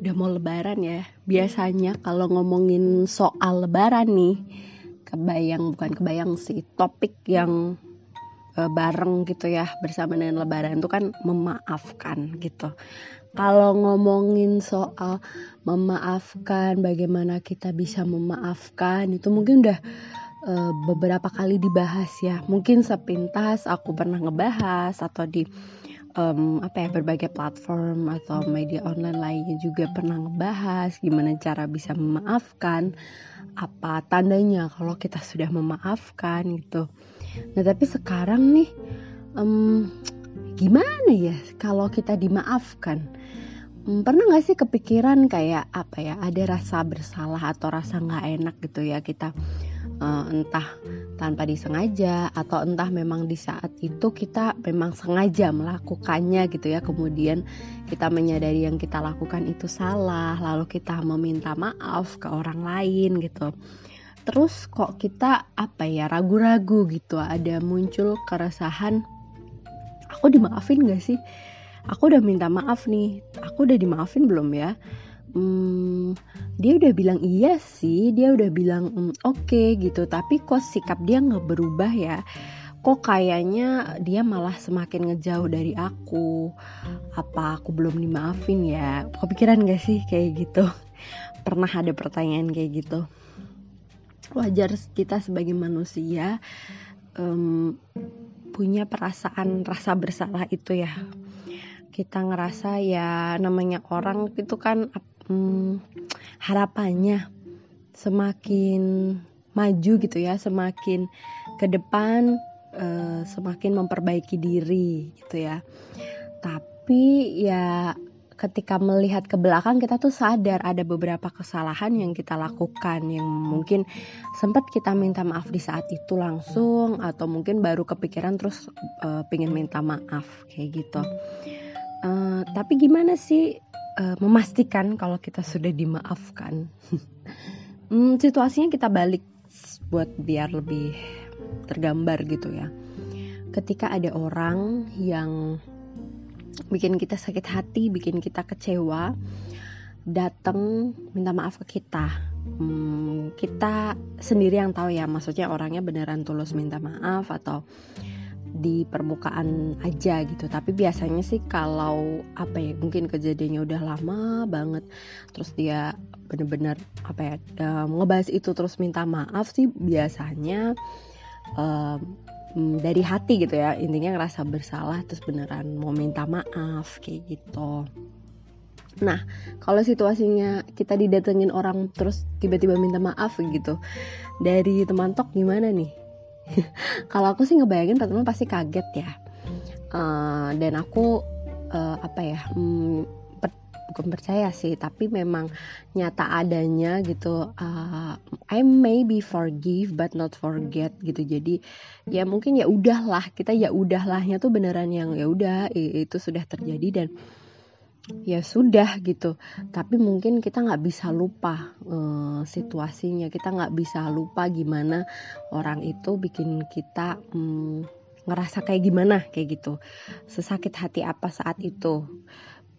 udah mau lebaran ya. Biasanya kalau ngomongin soal lebaran nih, kebayang bukan kebayang sih topik yang uh, bareng gitu ya bersama dengan lebaran itu kan memaafkan gitu. Kalau ngomongin soal memaafkan, bagaimana kita bisa memaafkan itu mungkin udah uh, beberapa kali dibahas ya. Mungkin sepintas aku pernah ngebahas atau di um, apa ya berbagai platform atau media online lainnya juga pernah ngebahas gimana cara bisa memaafkan apa tandanya kalau kita sudah memaafkan gitu. Nah tapi sekarang nih um, gimana ya kalau kita dimaafkan? Pernah nggak sih kepikiran kayak apa ya ada rasa bersalah atau rasa nggak enak gitu ya kita uh, entah tanpa disengaja atau entah memang di saat itu kita memang sengaja melakukannya gitu ya. Kemudian kita menyadari yang kita lakukan itu salah lalu kita meminta maaf ke orang lain gitu. Terus kok kita apa ya ragu-ragu gitu ada muncul keresahan aku dimaafin gak sih? Aku udah minta maaf nih aku udah dimaafin belum ya hmm, dia udah bilang iya sih dia udah bilang mm, oke okay, gitu. Tapi kok sikap dia nggak berubah ya? Kok kayaknya dia malah semakin ngejauh dari aku? Apa aku belum dimaafin ya? Kepikiran gak sih kayak gitu? Pernah ada pertanyaan kayak gitu? Wajar kita sebagai manusia um, punya perasaan rasa bersalah itu ya. Kita ngerasa ya namanya orang itu kan hmm, harapannya semakin maju gitu ya, semakin ke depan uh, semakin memperbaiki diri gitu ya. Tapi ya ketika melihat ke belakang kita tuh sadar ada beberapa kesalahan yang kita lakukan yang mungkin sempat kita minta maaf di saat itu langsung atau mungkin baru kepikiran terus uh, pengen minta maaf kayak gitu. Uh, tapi gimana sih uh, memastikan kalau kita sudah dimaafkan. hmm, situasinya kita balik buat biar lebih tergambar gitu ya. Ketika ada orang yang bikin kita sakit hati, bikin kita kecewa, datang minta maaf ke kita. Hmm, kita sendiri yang tahu ya, maksudnya orangnya beneran tulus minta maaf atau di permukaan aja gitu. Tapi biasanya sih kalau apa ya mungkin kejadiannya udah lama banget terus dia bener-bener apa ya um, ngebahas itu terus minta maaf sih biasanya um, dari hati gitu ya. Intinya ngerasa bersalah terus beneran mau minta maaf kayak gitu. Nah, kalau situasinya kita didatengin orang terus tiba-tiba minta maaf gitu, dari teman tok gimana nih? kalau aku sih ngebayangin teman-teman pasti kaget ya. Uh, dan aku uh, apa ya um, per, bukan percaya sih tapi memang nyata adanya gitu uh, I maybe forgive but not forget gitu. Jadi ya mungkin ya udahlah kita ya udahlahnya tuh beneran yang ya udah itu sudah terjadi dan ya sudah gitu. Tapi mungkin kita nggak bisa lupa uh, situasinya. Kita nggak bisa lupa gimana orang itu bikin kita um, ngerasa kayak gimana kayak gitu. Sesakit hati apa saat itu.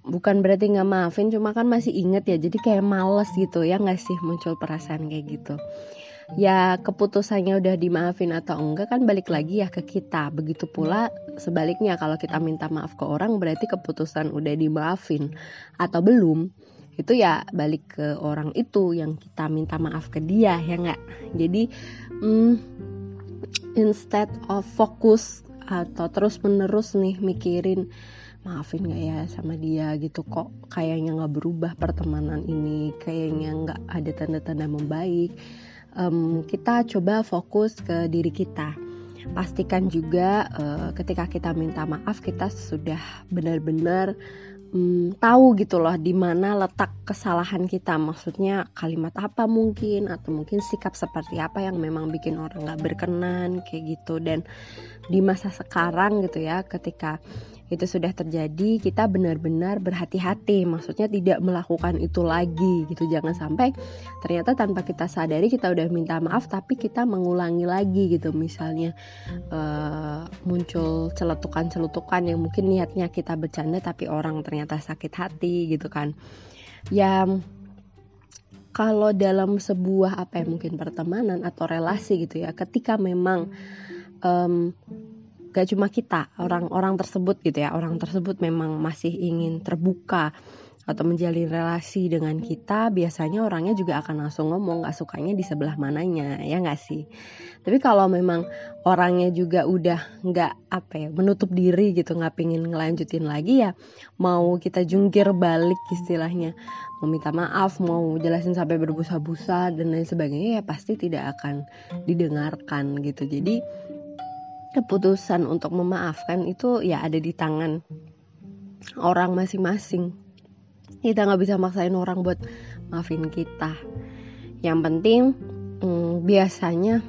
Bukan berarti nggak maafin cuma kan masih inget ya. Jadi kayak males gitu ya nggak sih muncul perasaan kayak gitu ya keputusannya udah dimaafin atau enggak kan balik lagi ya ke kita. Begitu pula sebaliknya kalau kita minta maaf ke orang berarti keputusan udah dimaafin atau belum. Itu ya balik ke orang itu yang kita minta maaf ke dia ya nggak jadi hmm, instead of fokus atau terus menerus nih mikirin maafin gak ya sama dia? gitu kok kayaknya nggak berubah pertemanan ini? Kayaknya nggak ada tanda-tanda membaik um, kita coba fokus ke diri kita. Pastikan juga uh, ketika kita minta maaf kita sudah benar-benar um, tahu gitu loh di mana letak kesalahan kita. Maksudnya kalimat apa mungkin atau mungkin sikap seperti apa yang memang bikin orang nggak berkenan kayak gitu. Dan di masa sekarang gitu ya ketika itu sudah terjadi kita benar-benar berhati-hati. Maksudnya tidak melakukan itu lagi gitu. Jangan sampai ternyata tanpa kita sadari kita udah minta maaf tapi kita mengulangi lagi gitu. Misalnya uh, muncul celetukan-celetukan yang mungkin niatnya kita bercanda tapi orang ternyata sakit hati gitu kan. Ya kalau dalam sebuah apa ya mungkin pertemanan atau relasi gitu ya ketika memang um, gak cuma kita orang-orang tersebut gitu ya. Orang tersebut memang masih ingin terbuka atau menjalin relasi dengan kita. Biasanya orangnya juga akan langsung ngomong gak sukanya di sebelah mananya ya gak sih? Tapi kalau memang orangnya juga udah nggak apa ya menutup diri gitu nggak pingin ngelanjutin lagi ya mau kita jungkir balik istilahnya. Mau minta maaf mau jelasin sampai berbusa-busa dan lain sebagainya ya pasti tidak akan didengarkan gitu. Jadi keputusan untuk memaafkan itu ya ada di tangan orang masing-masing. Kita nggak bisa maksain orang buat maafin kita. Yang penting hmm, biasanya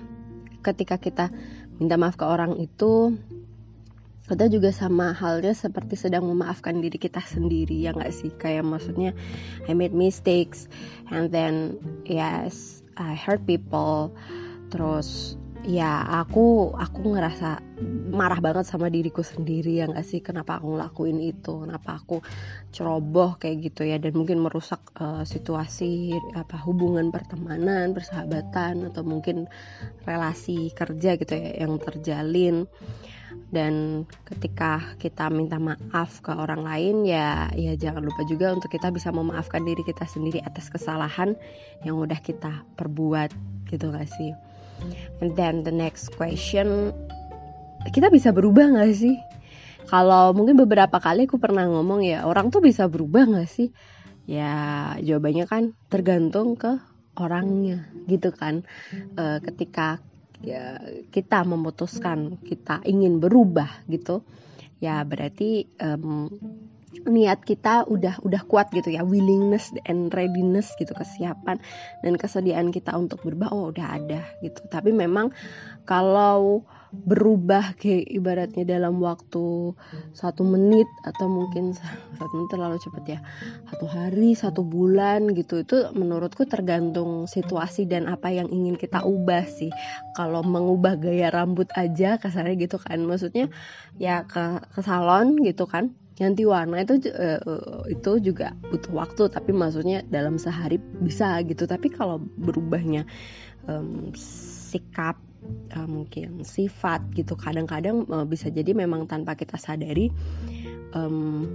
ketika kita minta maaf ke orang itu kita juga sama halnya seperti sedang memaafkan diri kita sendiri ya nggak sih? Kayak maksudnya I made mistakes and then yes I hurt people. Terus ya aku aku ngerasa marah banget sama diriku sendiri ya gak sih? Kenapa aku ngelakuin itu? Kenapa aku ceroboh kayak gitu ya? Dan mungkin merusak uh, situasi apa hubungan pertemanan persahabatan atau mungkin relasi kerja gitu ya yang terjalin. Dan ketika kita minta maaf ke orang lain ya ya jangan lupa juga untuk kita bisa memaafkan diri kita sendiri atas kesalahan yang udah kita perbuat gitu gak sih And then the next question, kita bisa berubah gak sih? Kalau mungkin beberapa kali aku pernah ngomong ya, orang tuh bisa berubah gak sih? Ya jawabannya kan tergantung ke orangnya gitu kan. E, ketika ya, kita memutuskan kita ingin berubah gitu, ya berarti um, niat kita udah udah kuat gitu ya. Willingness and readiness gitu kesiapan dan kesediaan kita untuk berubah oh udah ada gitu. Tapi memang kalau berubah kayak ibaratnya dalam waktu satu menit atau mungkin satu menit terlalu cepat ya satu hari satu bulan gitu itu menurutku tergantung situasi dan apa yang ingin kita ubah sih. Kalau mengubah gaya rambut aja kasarnya gitu kan. Maksudnya ya ke ke salon gitu kan ganti warna itu uh, itu juga butuh waktu tapi maksudnya dalam sehari bisa gitu. Tapi kalau berubahnya um, sikap uh, mungkin sifat gitu kadang-kadang uh, bisa jadi memang tanpa kita sadari um,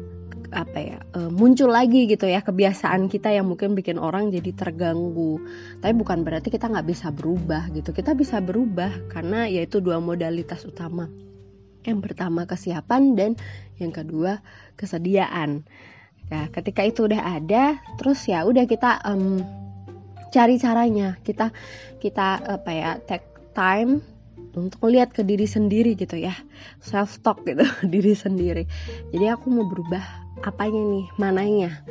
apa ya muncul lagi gitu ya kebiasaan kita yang mungkin bikin orang jadi terganggu. Tapi bukan berarti kita nggak bisa berubah gitu. Kita bisa berubah karena yaitu dua modalitas utama yang pertama kesiapan dan yang kedua kesediaan. Nah, ketika itu udah ada, terus ya udah kita um, cari caranya. Kita kita apa ya take time untuk lihat ke diri sendiri gitu ya self talk gitu diri sendiri jadi aku mau berubah apanya nih mananya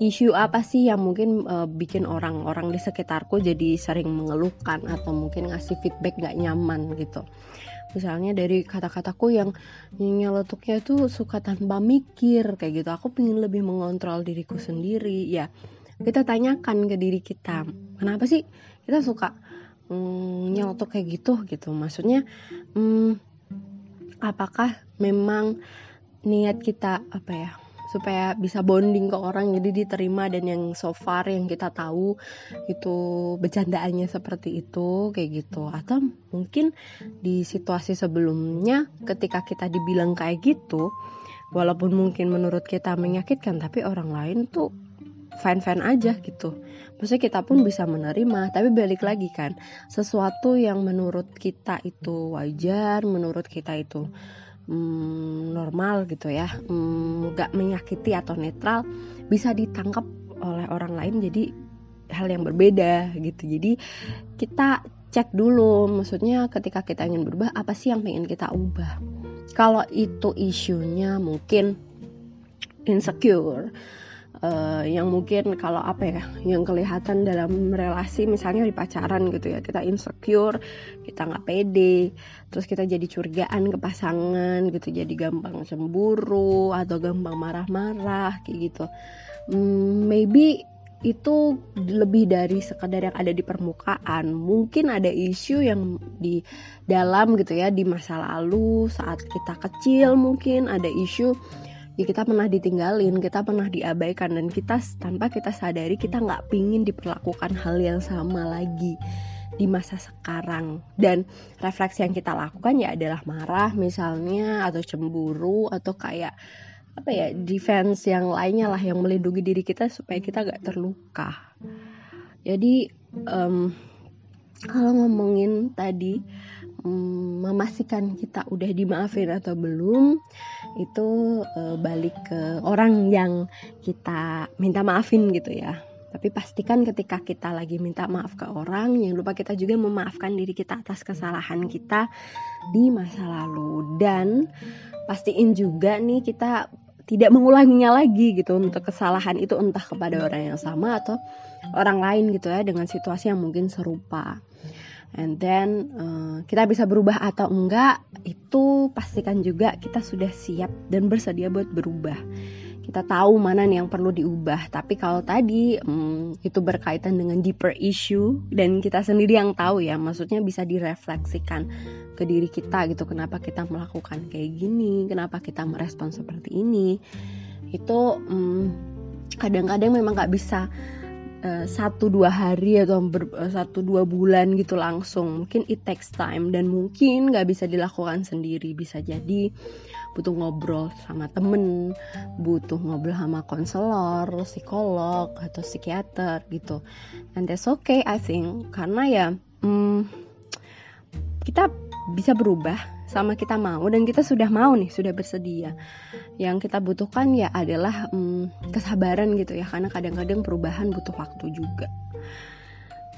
isu apa sih yang mungkin uh, bikin orang-orang di sekitarku jadi sering mengeluhkan atau mungkin ngasih feedback gak nyaman gitu misalnya dari kata-kataku yang nyeletuknya tuh suka tanpa mikir kayak gitu. Aku pengen lebih mengontrol diriku sendiri. Ya kita tanyakan ke diri kita kenapa sih kita suka mm, nyeletuk kayak gitu? Gitu. Maksudnya mm, apakah memang niat kita apa ya supaya bisa bonding ke orang jadi diterima dan yang so far yang kita tahu itu bercandaannya seperti itu kayak gitu. Atau mungkin di situasi sebelumnya ketika kita dibilang kayak gitu walaupun mungkin menurut kita menyakitkan tapi orang lain tuh fine-fine aja gitu. Maksudnya kita pun bisa menerima tapi balik lagi kan sesuatu yang menurut kita itu wajar menurut kita itu hmm, normal gitu ya. Hmm, nggak hmm, menyakiti atau netral bisa ditangkap oleh orang lain jadi hal yang berbeda gitu. Jadi kita cek dulu maksudnya ketika kita ingin berubah apa sih yang pengen kita ubah? Kalau itu isunya mungkin insecure uh, yang mungkin kalau apa ya yang kelihatan dalam relasi misalnya di pacaran gitu ya kita insecure kita nggak pede terus kita jadi curigaan ke pasangan gitu jadi gampang cemburu atau gampang marah-marah kayak gitu. Hmm, maybe itu lebih dari sekadar yang ada di permukaan. Mungkin ada isu yang di dalam gitu ya di masa lalu saat kita kecil mungkin ada isu ya kita pernah ditinggalin, kita pernah diabaikan dan kita tanpa kita sadari kita nggak pingin diperlakukan hal yang sama lagi di masa sekarang. Dan refleksi yang kita lakukan ya adalah marah misalnya atau cemburu atau kayak apa ya defense yang lainnya lah yang melindungi diri kita supaya kita gak terluka. Jadi um, kalau ngomongin tadi um, memastikan kita udah dimaafin atau belum itu uh, balik ke orang yang kita minta maafin gitu ya. Tapi pastikan ketika kita lagi minta maaf ke orang jangan lupa kita juga memaafkan diri kita atas kesalahan kita di masa lalu. Dan pastiin juga nih kita tidak mengulanginya lagi gitu untuk kesalahan itu entah kepada orang yang sama atau orang lain gitu ya dengan situasi yang mungkin serupa and then uh, kita bisa berubah atau enggak itu pastikan juga kita sudah siap dan bersedia buat berubah. Kita tahu mana nih yang perlu diubah tapi kalau tadi um, itu berkaitan dengan deeper issue dan kita sendiri yang tahu ya maksudnya bisa direfleksikan ke diri kita gitu kenapa kita melakukan kayak gini kenapa kita merespon seperti ini. Itu kadang-kadang um, memang nggak bisa satu dua hari atau uh, satu dua bulan gitu langsung. Mungkin it takes time dan mungkin nggak bisa dilakukan sendiri. Bisa jadi butuh ngobrol sama temen butuh ngobrol sama konselor psikolog atau psikiater gitu. And that's okay I think. Karena ya hmm, kita bisa berubah sama kita mau dan kita sudah mau nih sudah bersedia. Yang kita butuhkan ya adalah hmm, kesabaran gitu ya karena kadang-kadang perubahan butuh waktu juga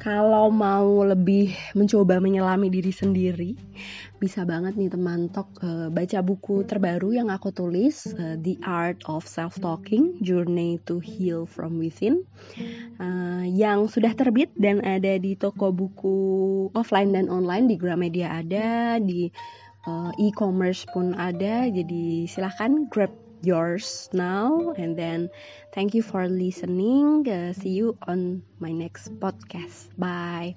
kalau mau lebih mencoba menyelami diri sendiri bisa banget nih teman tok uh, baca buku terbaru yang aku tulis uh, The Art of Self Talking Journey to Heal from Within uh, yang sudah terbit dan ada di toko buku offline dan online di Gramedia ada di e-commerce pun ada. Jadi silahkan grab yours now. And then thank you for listening. Uh, see you on my next podcast. Bye